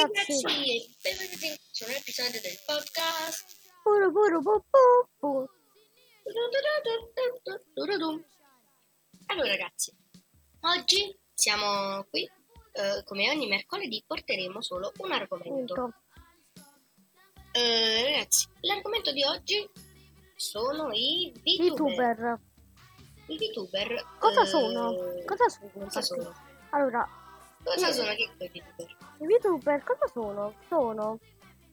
ragazzi e benvenuti in un nuovo episodio del podcast. Puru puru pu pu pu. Allora ragazzi, oggi siamo qui, eh, come ogni mercoledì porteremo solo un argomento. Eh, ragazzi, l'argomento di oggi sono i VTuber. VTuber. I VTuber. Cosa eh, sono? Cosa sono? Cosa sono? Allora, Cosa Io- sono che i VTuber? i VTuber cosa sono? Sono,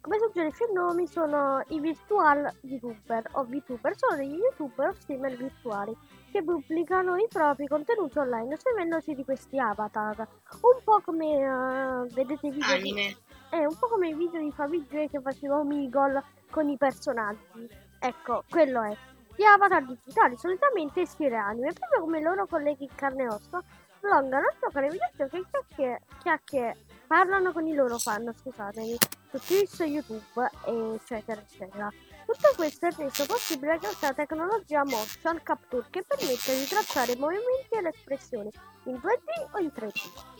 come suggerisce il nome, sono i virtual VTuber o VTuber. Sono degli YouTuber o streamer virtuali che pubblicano i propri contenuti online servendosi di questi avatar. Un po' come eh, vedete i video di- Anime. È un po' come i video di Favij che faceva Migol con i personaggi. Ecco, quello è. Gli avatar digitali solitamente ispira anime, proprio come i loro colleghi in carne e ossa, prolungano, giocano ai videogiochi e chiacchiere, chiacchiere, parlano con i loro fan, scusatemi, su Twitch, YouTube, eccetera, eccetera. Tutto questo è reso possibile grazie alla tecnologia motion capture che permette di tracciare i movimenti e le espressioni in 2D o in 3D.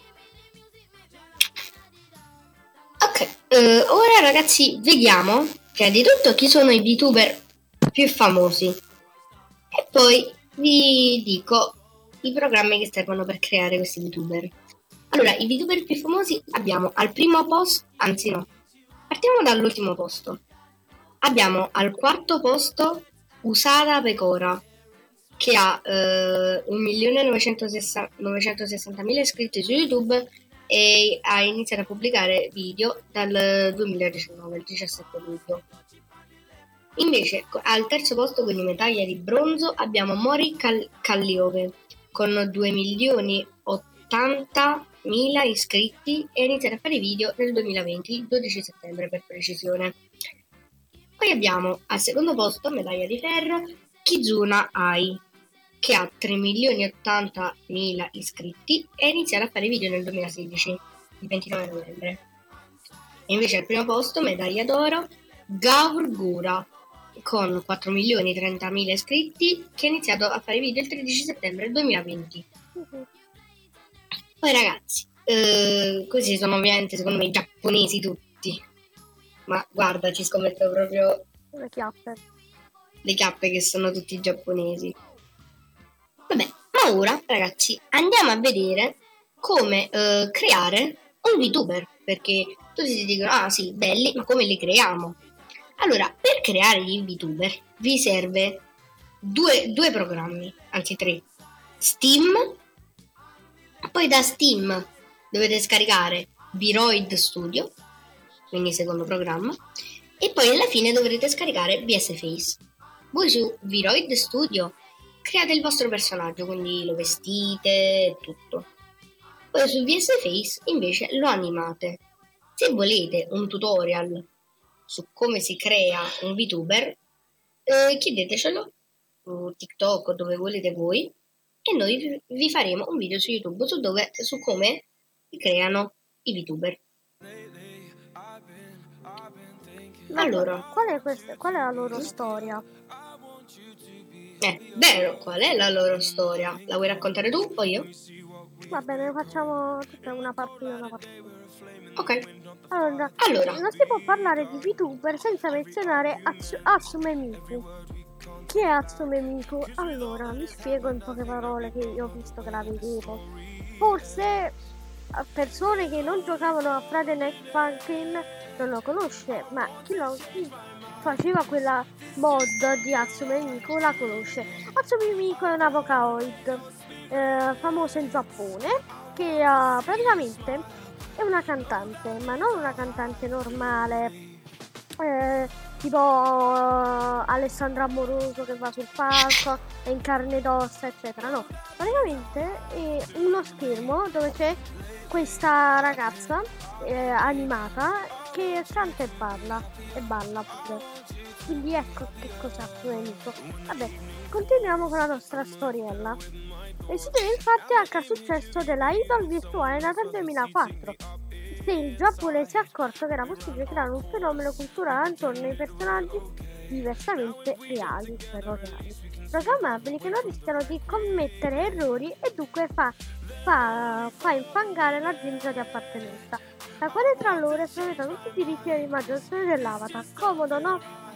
Ok, eh, ora ragazzi vediamo prima di tutto chi sono i VTuber più famosi e poi vi dico i programmi che servono per creare questi VTuber. Allora, i VTuber più famosi abbiamo al primo posto, anzi no, partiamo dall'ultimo posto. Abbiamo al quarto posto Usada Pecora che ha eh, 1.960.000 iscritti su YouTube e ha iniziato a pubblicare video dal 2019, il 17 luglio. Invece al terzo posto, quindi medaglia di bronzo, abbiamo Mori Cal- Calliope con 2.080.000 iscritti e ha iniziato a fare video nel 2020, il 12 settembre per precisione. Poi abbiamo al secondo posto, medaglia di ferro, Kizuna Ai che ha 3.080.000 iscritti e ha iniziato a fare video nel 2016, il 29 novembre. E invece al primo posto, medaglia d'oro, Gaur Gura, con 4.030.000 iscritti, che ha iniziato a fare video il 13 settembre 2020. Poi ragazzi, eh, questi sono ovviamente secondo me i giapponesi tutti. Ma guarda, ci scommetto proprio Le chiappe. le chiappe che sono tutti giapponesi. Vabbè, ma ora ragazzi andiamo a vedere come eh, creare un VTuber, perché tutti si dicono, ah sì, belli, ma come li creiamo? Allora, per creare gli VTuber vi serve due, due programmi, anzi tre. Steam, poi da Steam dovete scaricare Viroid Studio, quindi il secondo programma, e poi alla fine dovrete scaricare VS Face. Voi su Viroid Studio create il vostro personaggio, quindi lo vestite e tutto. Poi su VS Face invece lo animate. Se volete un tutorial su come si crea un VTuber, eh, chiedetecelo su TikTok o dove volete voi e noi vi- faremo un video su YouTube su, dove, su come si creano i VTuber. Allora. qual è, questa, qual è la loro storia? Eh, vero, qual è la loro storia? La vuoi raccontare tu o io? Va bene, facciamo tutta una partita, una partita. Ok. Allora, Allora. non si può parlare di VTuber senza menzionare Ats- Atsume Miku. Chi è Atsume Miku? Allora, vi spiego in poche parole che io ho visto che la vedevo. Forse persone che non giocavano a Friday Night Funkin' non lo conosce, ma chi, lo, faceva quella mod di Atsume Miku la conosce. Atsume Miku è una Vocaloid eh, famosa in Giappone che eh, praticamente è una cantante, ma non una cantante normale, eh, tipo eh, Alessandra Amoroso che va sul palco, è in carne ed ossa, eccetera. No, praticamente è uno schermo dove c'è questa ragazza eh, animata che canta e parla e balla pure. Quindi ecco che cosa ha. Vabbè, continuiamo con la nostra storiella. Il sito infatti è anche il successo della idol virtuale nata nel 2004. Se il Giappone si è accorto che era possibile creare un fenomeno culturale attorno ai personaggi diversamente reali, però reali, programmabili che non rischiano di commettere errori e dunque fa, fa, fa infangare l'azienda di appartenenza. da quale tra loro è stata tutti i diritti di immaginazione dell'avatar. Comodo, no?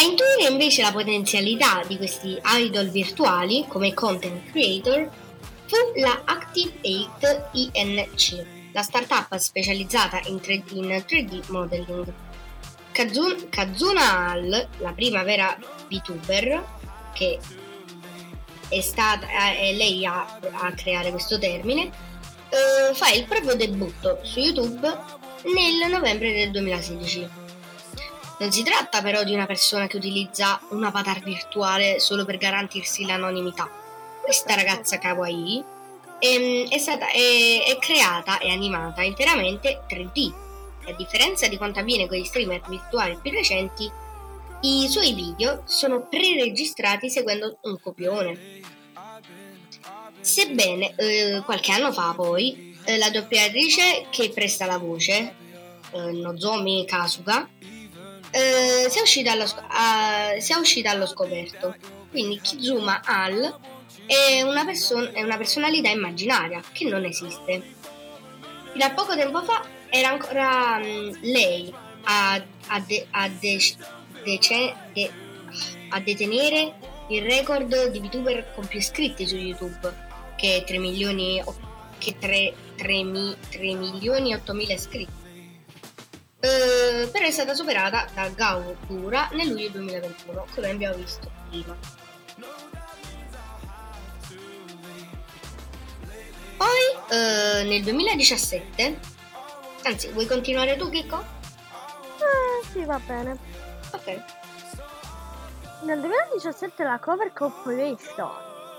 A intuire invece la potenzialità di questi idol virtuali come content creator fu la Activate INC, la startup specializzata in 3D, in 3D modeling. Kazun, Kazuna Hall, la prima vera VTuber, che è stata è lei a, a creare questo termine, eh, fa il proprio debutto su YouTube nel novembre del 2016. Non si tratta però di una persona che utilizza un avatar virtuale solo per garantirsi l'anonimità. Questa ragazza kawaii è, ehm, è, stata, è, è creata e animata interamente 3D. A differenza di quanto avviene con gli streamer virtuali più recenti, i suoi video sono pre-registrati seguendo un copione. Sebbene eh, qualche anno fa poi eh, la doppiatrice che presta la voce, eh, Nozomi Kasuga, eh, sia uscita, allo, a, sia uscita allo scoperto. Quindi Kizuma Al è una, person- è una personalità immaginaria che non esiste. Fino a poco tempo fa era ancora mh, lei a, a, de- a, de- de- a detenere il record di VTuber con più iscritti su YouTube, che è 3 milioni, che 3, 3, 3 milioni 8 mila iscritti. Uh, però è stata superata da Gao Pura nel luglio 2021, come abbiamo visto prima. Poi uh, nel 2017, anzi, vuoi continuare tu, Chicco? Eh, sì, va bene. Ok. Nel 2017 la Cover Corporation,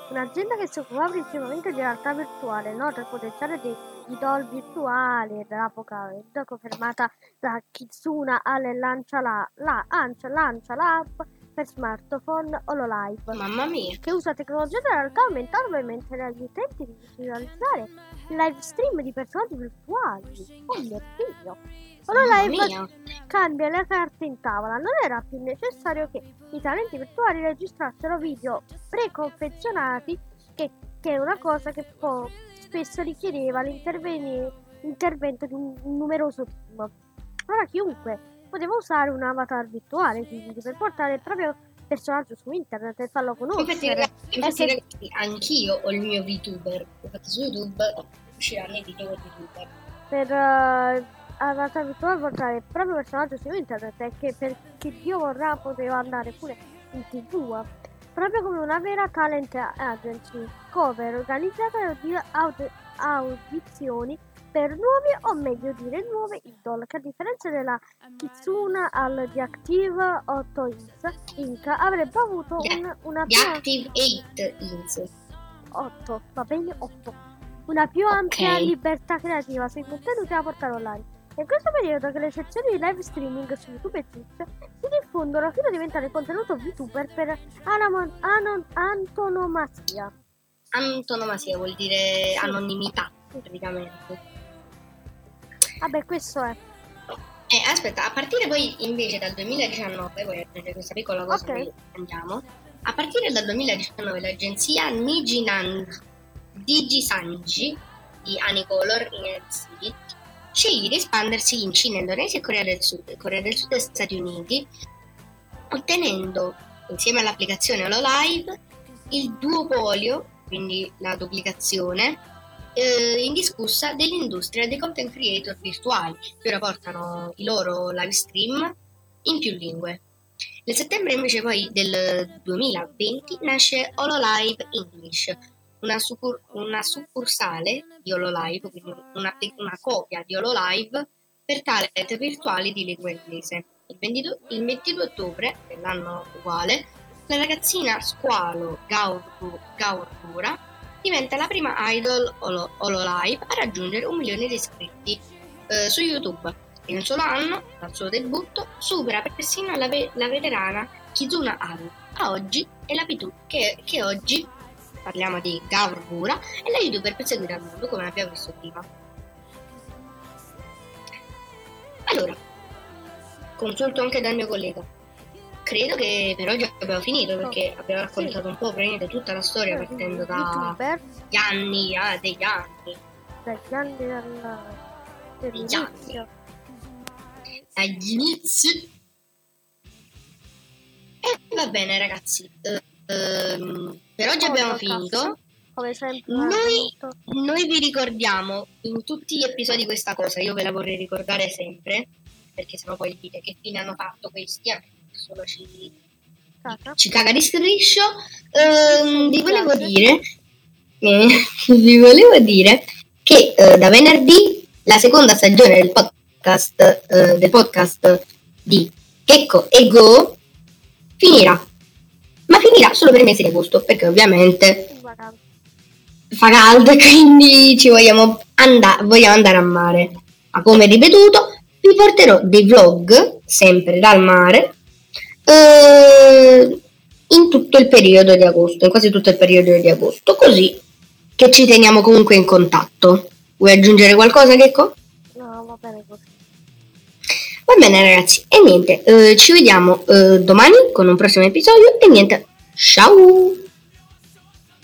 un'azienda che si occupa principalmente di realtà virtuale, nota il potenziale dei idol virtuali dell'epoca confermata da Kitsuna Ale lancia la, la, lancia, lancia l'app per smartphone HoloLive. Mamma mia! Che usa tecnologia della realtà aumentata per permettere agli utenti di visualizzare live stream di personaggi virtuali. Oh mio Dio! HoloLive cambia le carte in tavola. Non era più necessario che i talenti virtuali registrassero video preconfezionati, che, che è una cosa che può, spesso richiedeva l'intervento di un numeroso team. Ora chiunque poteva usare un avatar virtuale quindi per portare il proprio personaggio su internet e farlo conoscere. Infatti, infatti, ragazzi anch'io ho il mio VTuber. L'ho fatto su YouTube, usciranno i video con VTuber. Per uh, avatar virtuale portare il proprio personaggio su internet e che perché Dio vorrà poteva andare pure in tv. Proprio come una vera talent agency, cover organizzata di aud- audizioni per nuovi o meglio dire nuove idol che a differenza della Kitsuna al The Active 8 Ins Inc avrebbe avuto un, una più Active 8 Ins 8 va bene 8 una più okay. ampia libertà creativa sui contenuti da portare online in questo periodo che le sezioni di live streaming su YouTube e Twitch si diffondono fino a diventare contenuto VTuber per anamon- anon- antonomasia antonomasia vuol dire anonimità praticamente Vabbè, questo è. Eh, aspetta, a partire poi invece dal 2019, voglio aggiungere questa piccola cosa, okay. poi andiamo. A partire dal 2019 l'agenzia Nijinan Digisanji di Anicolor in sceglie di espandersi in Cina, Indonesia e Corea del Sud, Corea del Sud e Stati Uniti, ottenendo insieme all'applicazione HoloLive il duopolio, quindi la duplicazione, eh, indiscussa dell'industria dei content creator virtuali, che ora portano i loro live stream in più lingue. Nel settembre invece poi del 2020 nasce HoloLive English, una, succur- una succursale di HoloLive, quindi una, una copia di HoloLive per talent virtuali di lingua inglese. Il 22, il 22 ottobre dell'anno uguale, la ragazzina squalo Gaur, Gaurpura diventa la prima idol hololive a raggiungere un milione di iscritti eh, su YouTube. In un solo anno, dal suo debutto, supera persino la, ve- la veterana Kizuna Haru. A oggi è la Pitu che, che oggi, parliamo di Gaur Pura, è la youtuber più seguita al mondo, come abbiamo visto prima. Allora, consulto anche dal mio collega credo che per oggi abbiamo finito perché abbiamo raccontato un po' praticamente tutta la storia partendo dagli anni ah, degli anni dagli anni del, dell'inizio. Agli inizi. E va bene ragazzi, eh, ehm, per oggi abbiamo finito. Come sempre. Noi, noi vi ricordiamo in tutti gli episodi questa cosa, io ve la vorrei ricordare sempre, perché sennò poi dite che fine hanno fatto questi, eh, solo ci, Caca. ci caga di striscio. Ehm, vi volevo dire, eh, vi volevo dire che eh, da venerdì la seconda stagione del podcast, eh, del podcast di Checco e Go finirà. Ma finirà solo per il mese di agosto, perché ovviamente fa caldo e quindi ci vogliamo, anda- vogliamo andare a mare. Ma come ripetuto, vi porterò dei vlog, sempre dal mare, eh, in tutto il periodo di agosto, in quasi tutto il periodo di agosto, così che ci teniamo comunque in contatto. Vuoi aggiungere qualcosa, Checco? No, va bene così. Va bene ragazzi, e niente, eh, ci vediamo eh, domani con un prossimo episodio e niente, ciao!